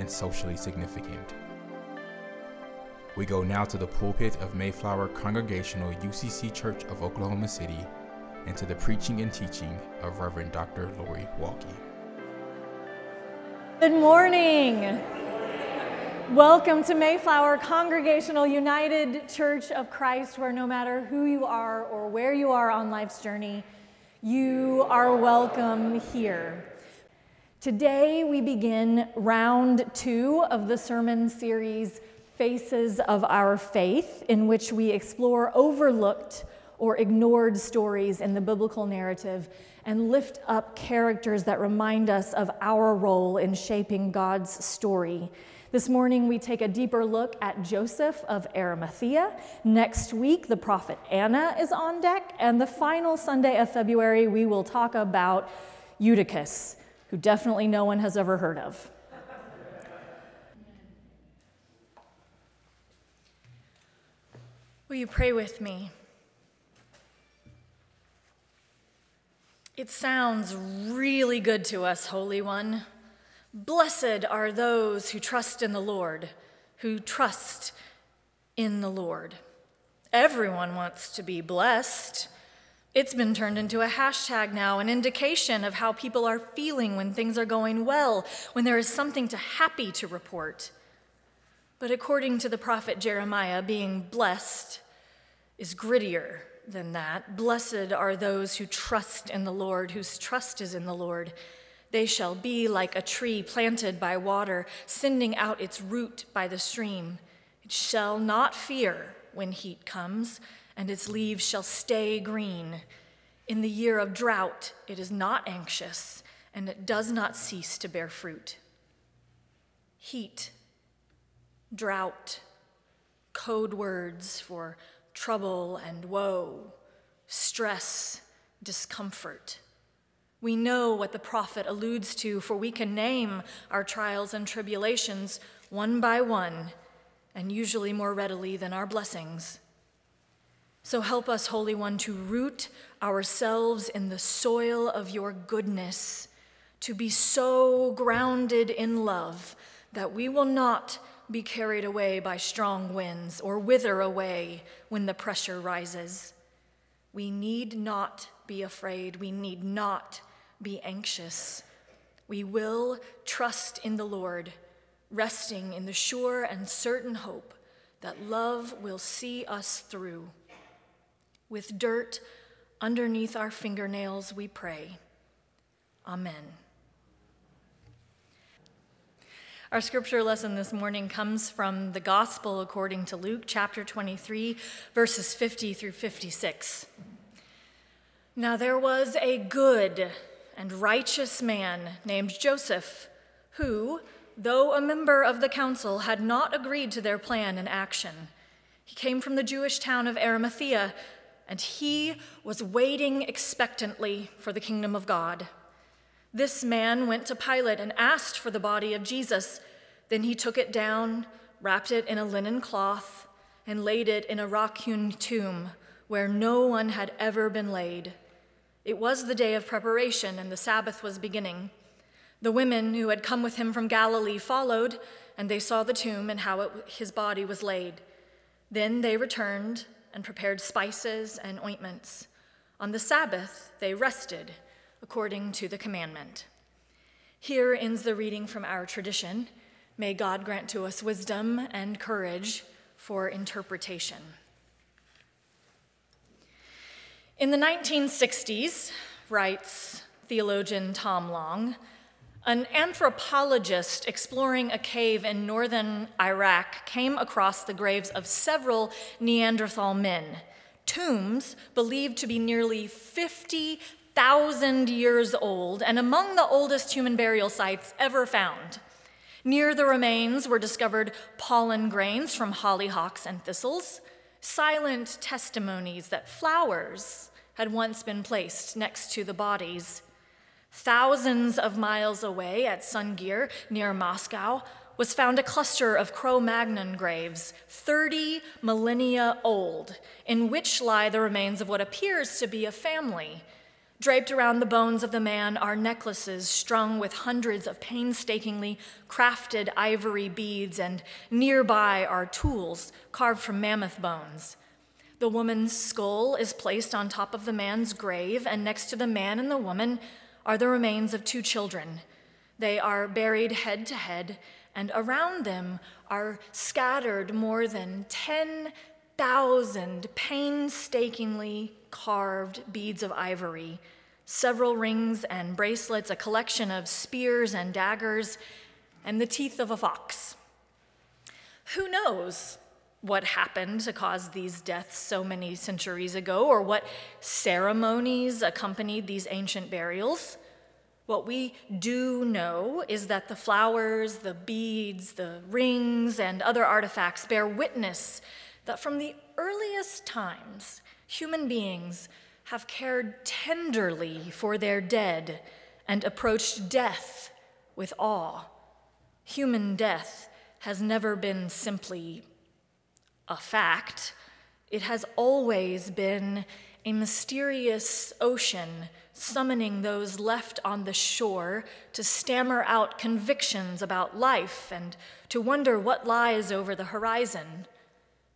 and socially significant. We go now to the pulpit of Mayflower Congregational UCC Church of Oklahoma City and to the preaching and teaching of Reverend Dr. Lori Walke. Good morning. Welcome to Mayflower Congregational United Church of Christ, where no matter who you are or where you are on life's journey, you are welcome here. Today, we begin round two of the sermon series, Faces of Our Faith, in which we explore overlooked or ignored stories in the biblical narrative and lift up characters that remind us of our role in shaping God's story. This morning, we take a deeper look at Joseph of Arimathea. Next week, the prophet Anna is on deck. And the final Sunday of February, we will talk about Eutychus who definitely no one has ever heard of. Will you pray with me? It sounds really good to us, Holy One. Blessed are those who trust in the Lord, who trust in the Lord. Everyone wants to be blessed. It's been turned into a hashtag now, an indication of how people are feeling when things are going well, when there is something to happy to report. But according to the prophet Jeremiah, being blessed is grittier than that. Blessed are those who trust in the Lord, whose trust is in the Lord. They shall be like a tree planted by water, sending out its root by the stream. It shall not fear when heat comes and its leaves shall stay green. In the year of drought, it is not anxious, and it does not cease to bear fruit. Heat, drought, code words for trouble and woe, stress, discomfort. We know what the prophet alludes to, for we can name our trials and tribulations one by one, and usually more readily than our blessings. So help us, Holy One, to root ourselves in the soil of your goodness, to be so grounded in love that we will not be carried away by strong winds or wither away when the pressure rises. We need not be afraid. We need not be anxious. We will trust in the Lord, resting in the sure and certain hope that love will see us through. With dirt underneath our fingernails, we pray. Amen. Our scripture lesson this morning comes from the Gospel according to Luke chapter 23, verses 50 through 56. Now there was a good and righteous man named Joseph, who, though a member of the council, had not agreed to their plan and action. He came from the Jewish town of Arimathea and he was waiting expectantly for the kingdom of God. This man went to Pilate and asked for the body of Jesus. Then he took it down, wrapped it in a linen cloth, and laid it in a rock hewn tomb where no one had ever been laid. It was the day of preparation, and the Sabbath was beginning. The women who had come with him from Galilee followed, and they saw the tomb and how it, his body was laid. Then they returned and prepared spices and ointments. On the Sabbath, they rested according to the commandment. Here ends the reading from our tradition. May God grant to us wisdom and courage for interpretation. In the 1960s, writes theologian Tom Long, an anthropologist exploring a cave in northern Iraq came across the graves of several Neanderthal men, tombs believed to be nearly 50,000 years old and among the oldest human burial sites ever found. Near the remains were discovered pollen grains from hollyhocks and thistles, silent testimonies that flowers had once been placed next to the bodies. Thousands of miles away at Sungir, near Moscow, was found a cluster of Cro Magnon graves, 30 millennia old, in which lie the remains of what appears to be a family. Draped around the bones of the man are necklaces strung with hundreds of painstakingly crafted ivory beads, and nearby are tools carved from mammoth bones. The woman's skull is placed on top of the man's grave, and next to the man and the woman are the remains of two children. They are buried head to head, and around them are scattered more than 10,000 painstakingly carved beads of ivory, several rings and bracelets, a collection of spears and daggers, and the teeth of a fox. Who knows what happened to cause these deaths so many centuries ago, or what ceremonies accompanied these ancient burials. What we do know is that the flowers, the beads, the rings, and other artifacts bear witness that from the earliest times, human beings have cared tenderly for their dead and approached death with awe. Human death has never been simply a fact, it has always been a mysterious ocean summoning those left on the shore to stammer out convictions about life and to wonder what lies over the horizon.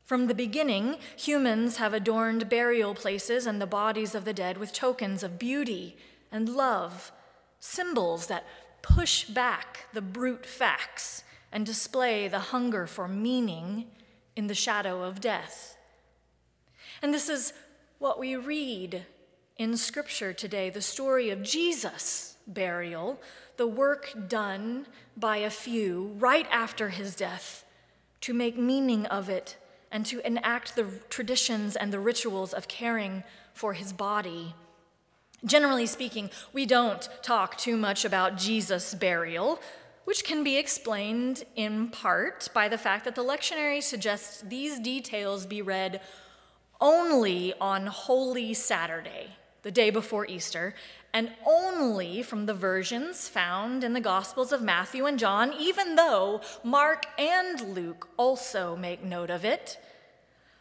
From the beginning, humans have adorned burial places and the bodies of the dead with tokens of beauty and love, symbols that push back the brute facts and display the hunger for meaning in the shadow of death. And this is what we read in Scripture today the story of Jesus' burial, the work done by a few right after his death to make meaning of it and to enact the traditions and the rituals of caring for his body. Generally speaking, we don't talk too much about Jesus' burial which can be explained in part by the fact that the lectionary suggests these details be read only on Holy Saturday, the day before Easter, and only from the versions found in the Gospels of Matthew and John, even though Mark and Luke also make note of it.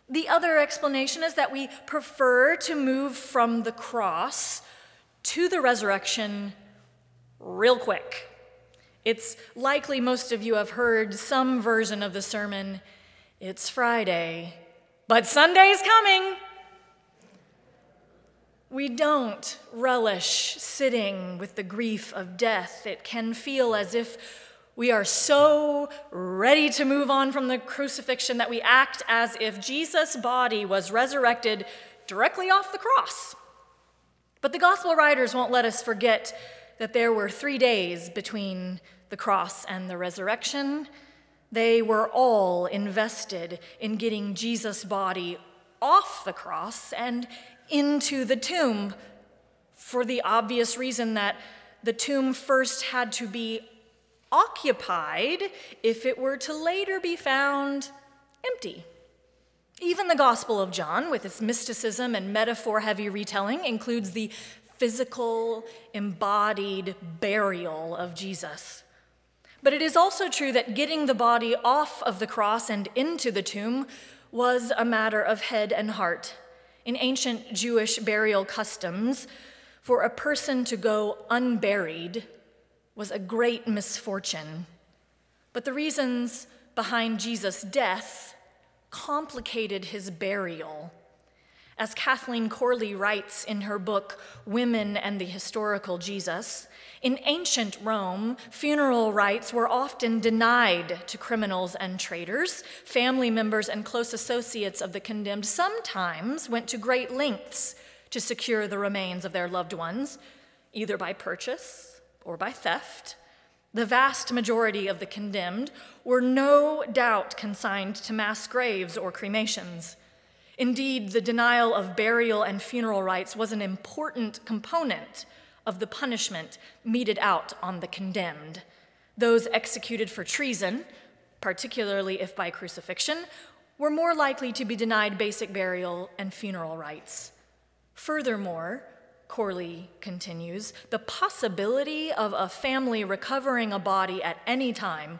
The other explanation is that we prefer to move from the cross to the resurrection real quick. It's likely most of you have heard some version of the sermon, It's Friday, but Sunday's coming. We don't relish sitting with the grief of death. It can feel as if we are so ready to move on from the crucifixion that we act as if Jesus' body was resurrected directly off the cross. But the gospel writers won't let us forget that there were three days between the cross and the resurrection. They were all invested in getting Jesus' body off the cross and into the tomb for the obvious reason that the tomb first had to be occupied if it were to later be found empty. Even the Gospel of John, with its mysticism and metaphor heavy retelling, includes the physical, embodied burial of Jesus. But it is also true that getting the body off of the cross and into the tomb was a matter of head and heart. In ancient Jewish burial customs, for a person to go unburied was a great misfortune. But the reasons behind Jesus' death complicated his burial. As Kathleen Corley writes in her book, Women and the Historical Jesus, in ancient Rome, funeral rites were often denied to criminals and traitors. Family members and close associates of the condemned sometimes went to great lengths to secure the remains of their loved ones, either by purchase or by theft. The vast majority of the condemned were no doubt consigned to mass graves or cremations. Indeed, the denial of burial and funeral rites was an important component of the punishment meted out on the condemned. Those executed for treason, particularly if by crucifixion, were more likely to be denied basic burial and funeral rites. Furthermore, Corley continues, the possibility of a family recovering a body at any time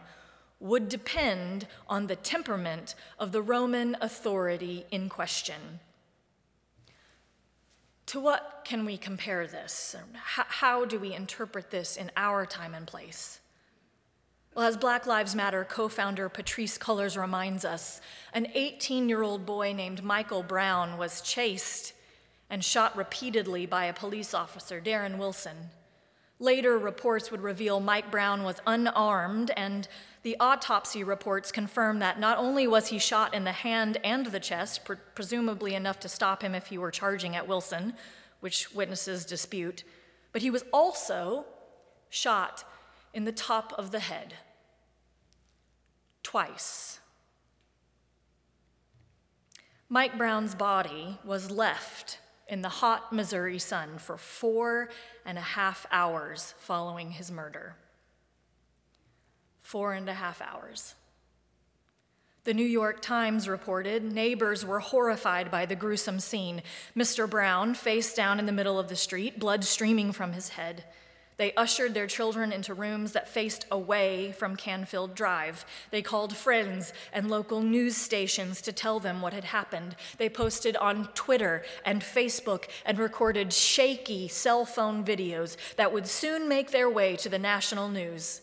would depend on the temperament of the Roman authority in question. To what can we compare this? How do we interpret this in our time and place? Well, as Black Lives Matter co founder Patrisse Cullors reminds us, an 18 year old boy named Michael Brown was chased and shot repeatedly by a police officer, Darren Wilson. Later reports would reveal Mike Brown was unarmed, and the autopsy reports confirm that not only was he shot in the hand and the chest, pre- presumably enough to stop him if he were charging at Wilson, which witnesses dispute, but he was also shot in the top of the head twice. Mike Brown's body was left in the hot Missouri sun for four and a half hours following his murder. Four and a half hours. The New York Times reported neighbors were horrified by the gruesome scene. Mr. Brown, face down in the middle of the street, blood streaming from his head. They ushered their children into rooms that faced away from Canfield Drive. They called friends and local news stations to tell them what had happened. They posted on Twitter and Facebook and recorded shaky cell phone videos that would soon make their way to the national news.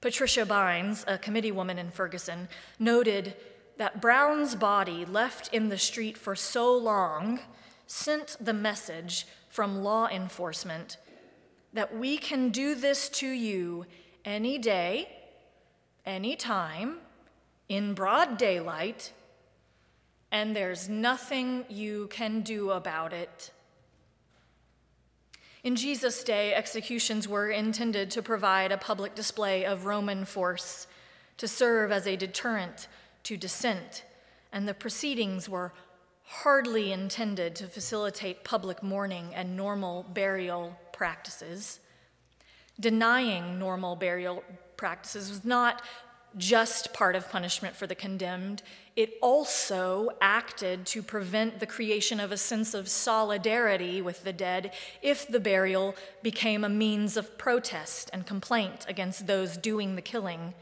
Patricia Bynes, a committee woman in Ferguson, noted that Brown's body left in the street for so long sent the message from law enforcement that we can do this to you any day, any time, in broad daylight, and there's nothing you can do about it. In Jesus' day, executions were intended to provide a public display of Roman force to serve as a deterrent to dissent, and the proceedings were hardly intended to facilitate public mourning and normal burial practices. Denying normal burial practices was not just part of punishment for the condemned, it also acted to prevent the creation of a sense of solidarity with the dead if the burial became a means of protest and complaint against those doing the killing.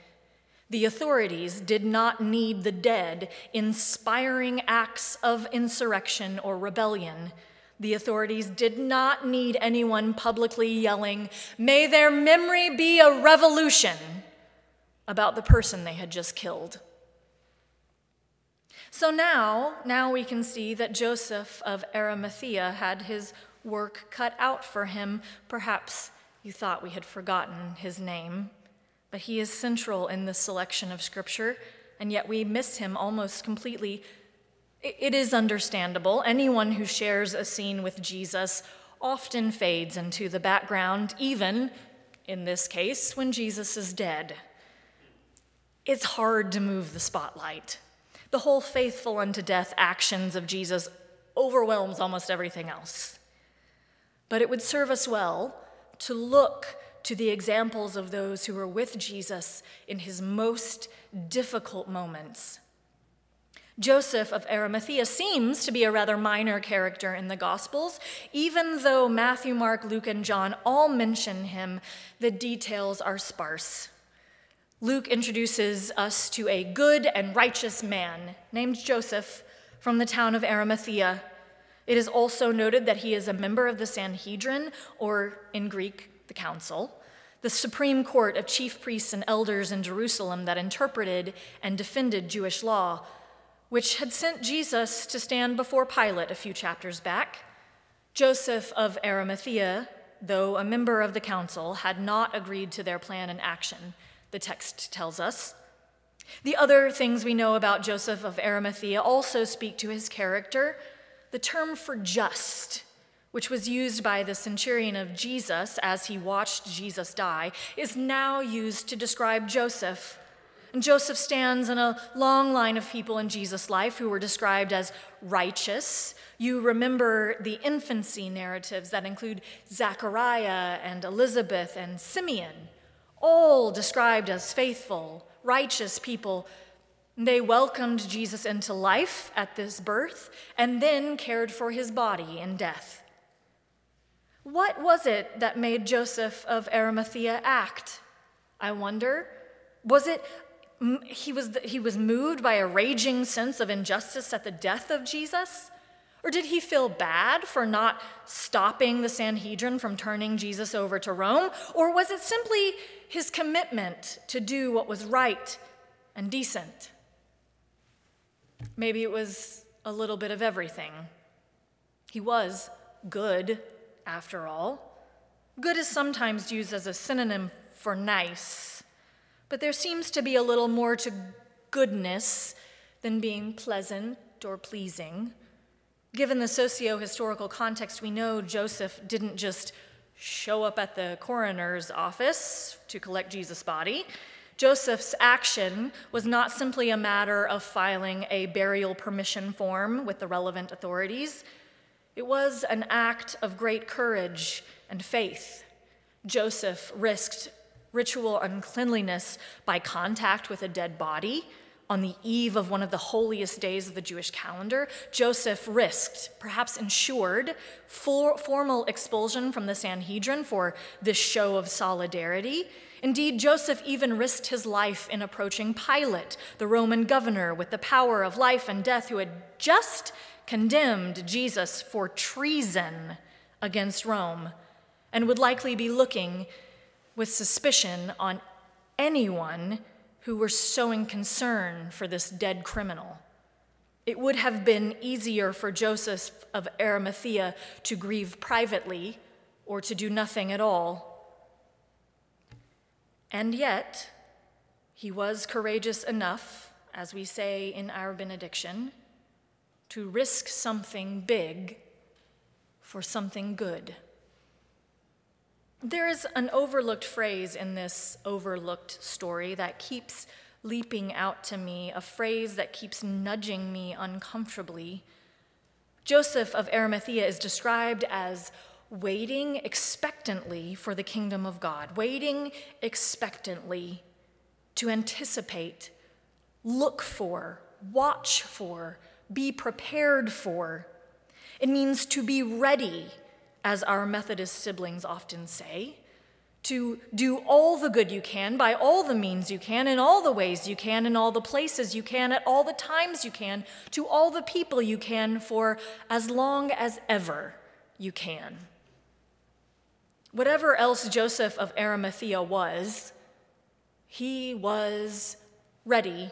The authorities did not need the dead inspiring acts of insurrection or rebellion. The authorities did not need anyone publicly yelling, May their memory be a revolution, about the person they had just killed. So now, now we can see that Joseph of Arimathea had his work cut out for him. Perhaps you thought we had forgotten his name but he is central in the selection of Scripture, and yet we miss him almost completely. It is understandable. Anyone who shares a scene with Jesus often fades into the background, even in this case, when Jesus is dead. It's hard to move the spotlight. The whole faithful unto death actions of Jesus overwhelms almost everything else. But it would serve us well to look to the examples of those who were with Jesus in his most difficult moments. Joseph of Arimathea seems to be a rather minor character in the Gospels. Even though Matthew, Mark, Luke, and John all mention him, the details are sparse. Luke introduces us to a good and righteous man named Joseph from the town of Arimathea. It is also noted that he is a member of the Sanhedrin, or in Greek, the council, the supreme court of chief priests and elders in Jerusalem that interpreted and defended Jewish law. which had sent Jesus to stand before Pilate a few chapters back. Joseph of Arimathea, though a member of the council, had not agreed to their plan and action, the text tells us. The other things we know about Joseph of Arimathea also speak to his character. The term for just, which was used by the centurion of Jesus as he watched Jesus die, is now used to describe Joseph. And Joseph stands in a long line of people in Jesus' life who were described as righteous. You remember the infancy narratives that include Zechariah and Elizabeth and Simeon, all described as faithful, righteous people. They welcomed Jesus into life at this birth and then cared for his body in death. What was it that made Joseph of Arimathea act? I wonder. Was it he was, he was moved by a raging sense of injustice at the death of Jesus? Or did he feel bad for not stopping the Sanhedrin from turning Jesus over to Rome? Or was it simply his commitment to do what was right and decent? Maybe it was a little bit of everything. He was good, after all. Good is sometimes used as a synonym for nice, but there seems to be a little more to goodness than being pleasant or pleasing. Given the socio historical context, we know Joseph didn't just show up at the coroner's office to collect Jesus' body. Joseph's action was not simply a matter of filing a burial permission form with the relevant authorities, it was an act of great courage and faith. Joseph risked ritual uncleanliness by contact with a dead body on the eve of one of the holiest days of the Jewish calendar, Joseph risked, perhaps ensured, for formal expulsion from the Sanhedrin for this show of solidarity. Indeed, Joseph even risked his life in approaching Pilate, the Roman governor with the power of life and death, who had just condemned Jesus for treason against Rome and would likely be looking with suspicion on anyone who were showing concern for this dead criminal. It would have been easier for Joseph of Arimathea to grieve privately or to do nothing at all. And yet, he was courageous enough, as we say in our benediction, to risk something big for something good. There is an overlooked phrase in this overlooked story that keeps leaping out to me, a phrase that keeps nudging me uncomfortably. Joseph of Arimathea is described as waiting expectantly for the kingdom of God, waiting expectantly to anticipate, look for, watch for, be prepared for. It means to be ready as our Methodist siblings often say, to do all the good you can by all the means you can, in all the ways you can, in all the places you can, at all the times you can, to all the people you can, for as long as ever you can. Whatever else Joseph of Arimathea was, he was ready,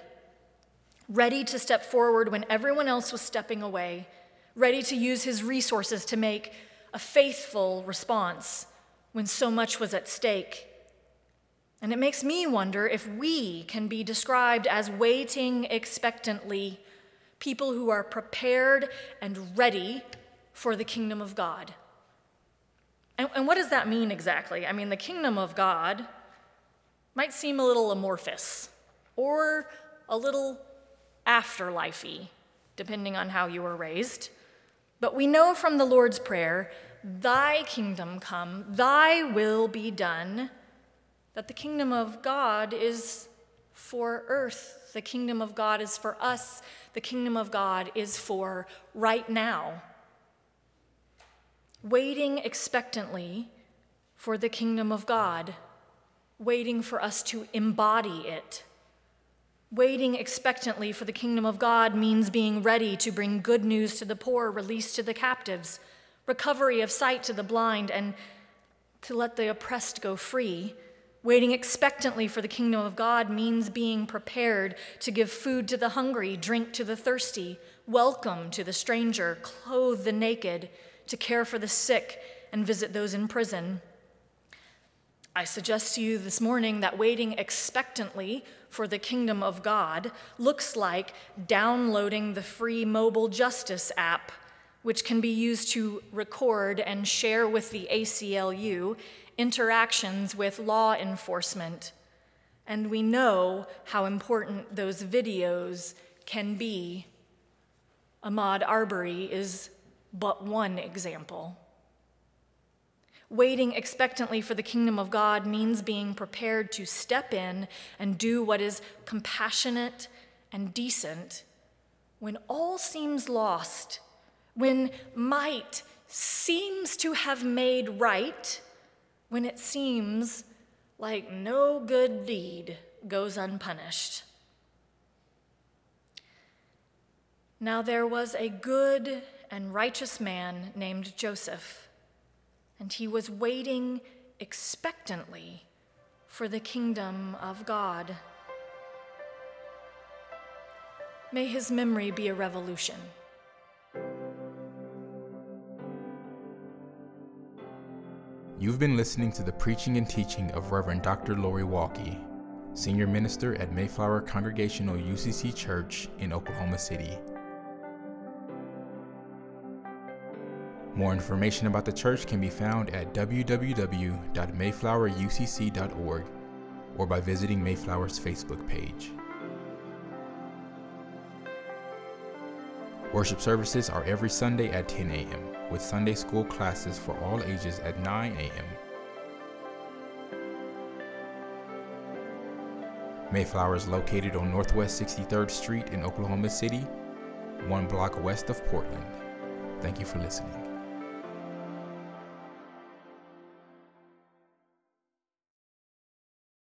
ready to step forward when everyone else was stepping away, ready to use his resources to make a faithful response when so much was at stake. And it makes me wonder if we can be described as waiting expectantly, people who are prepared and ready for the kingdom of God. And, and, what does that mean exactly? I mean, the kingdom of God might seem a little amorphous or a little afterlifey, depending on how you were raised. But we know from the Lord's Prayer, Thy kingdom come, Thy will be done, that the kingdom of God is for earth. The kingdom of God is for us. The kingdom of God is for right now. Waiting expectantly for the kingdom of God, waiting for us to embody it. Waiting expectantly for the kingdom of God means being ready to bring good news to the poor, release to the captives, recovery of sight to the blind, and to let the oppressed go free, Waiting expectantly for the kingdom of God means being prepared to give food to the hungry, drink to the thirsty, welcome to the stranger, clothe the naked, to care for the sick, and visit those in prison. I suggest to you this morning that waiting expectantly for the kingdom of God looks like downloading the free mobile justice app, which can be used to record and share with the ACLU interactions with law enforcement. And we know how important those videos can be. Ahmaud Arbery is but one example. Waiting expectantly for the kingdom of God means being prepared to step in and do what is compassionate and decent when all seems lost, when might seems to have made right, when it seems like no good deed goes unpunished. Now there was a good and righteous man named Joseph and he was waiting expectantly for the kingdom of God. May his memory be a revolution. You've been listening to the preaching and teaching of Reverend Dr. Lori Walke, Senior Minister at Mayflower Congregational UCC Church in Oklahoma City. More information about the church can be found at www.mayflowerucc.org or by visiting Mayflower's Facebook page. Worship services are every Sunday at 10 a.m., with Sunday school classes for all ages at 9 a.m. Mayflower is located on Northwest 63rd Street in Oklahoma City, one block west of Portland. Thank you for listening.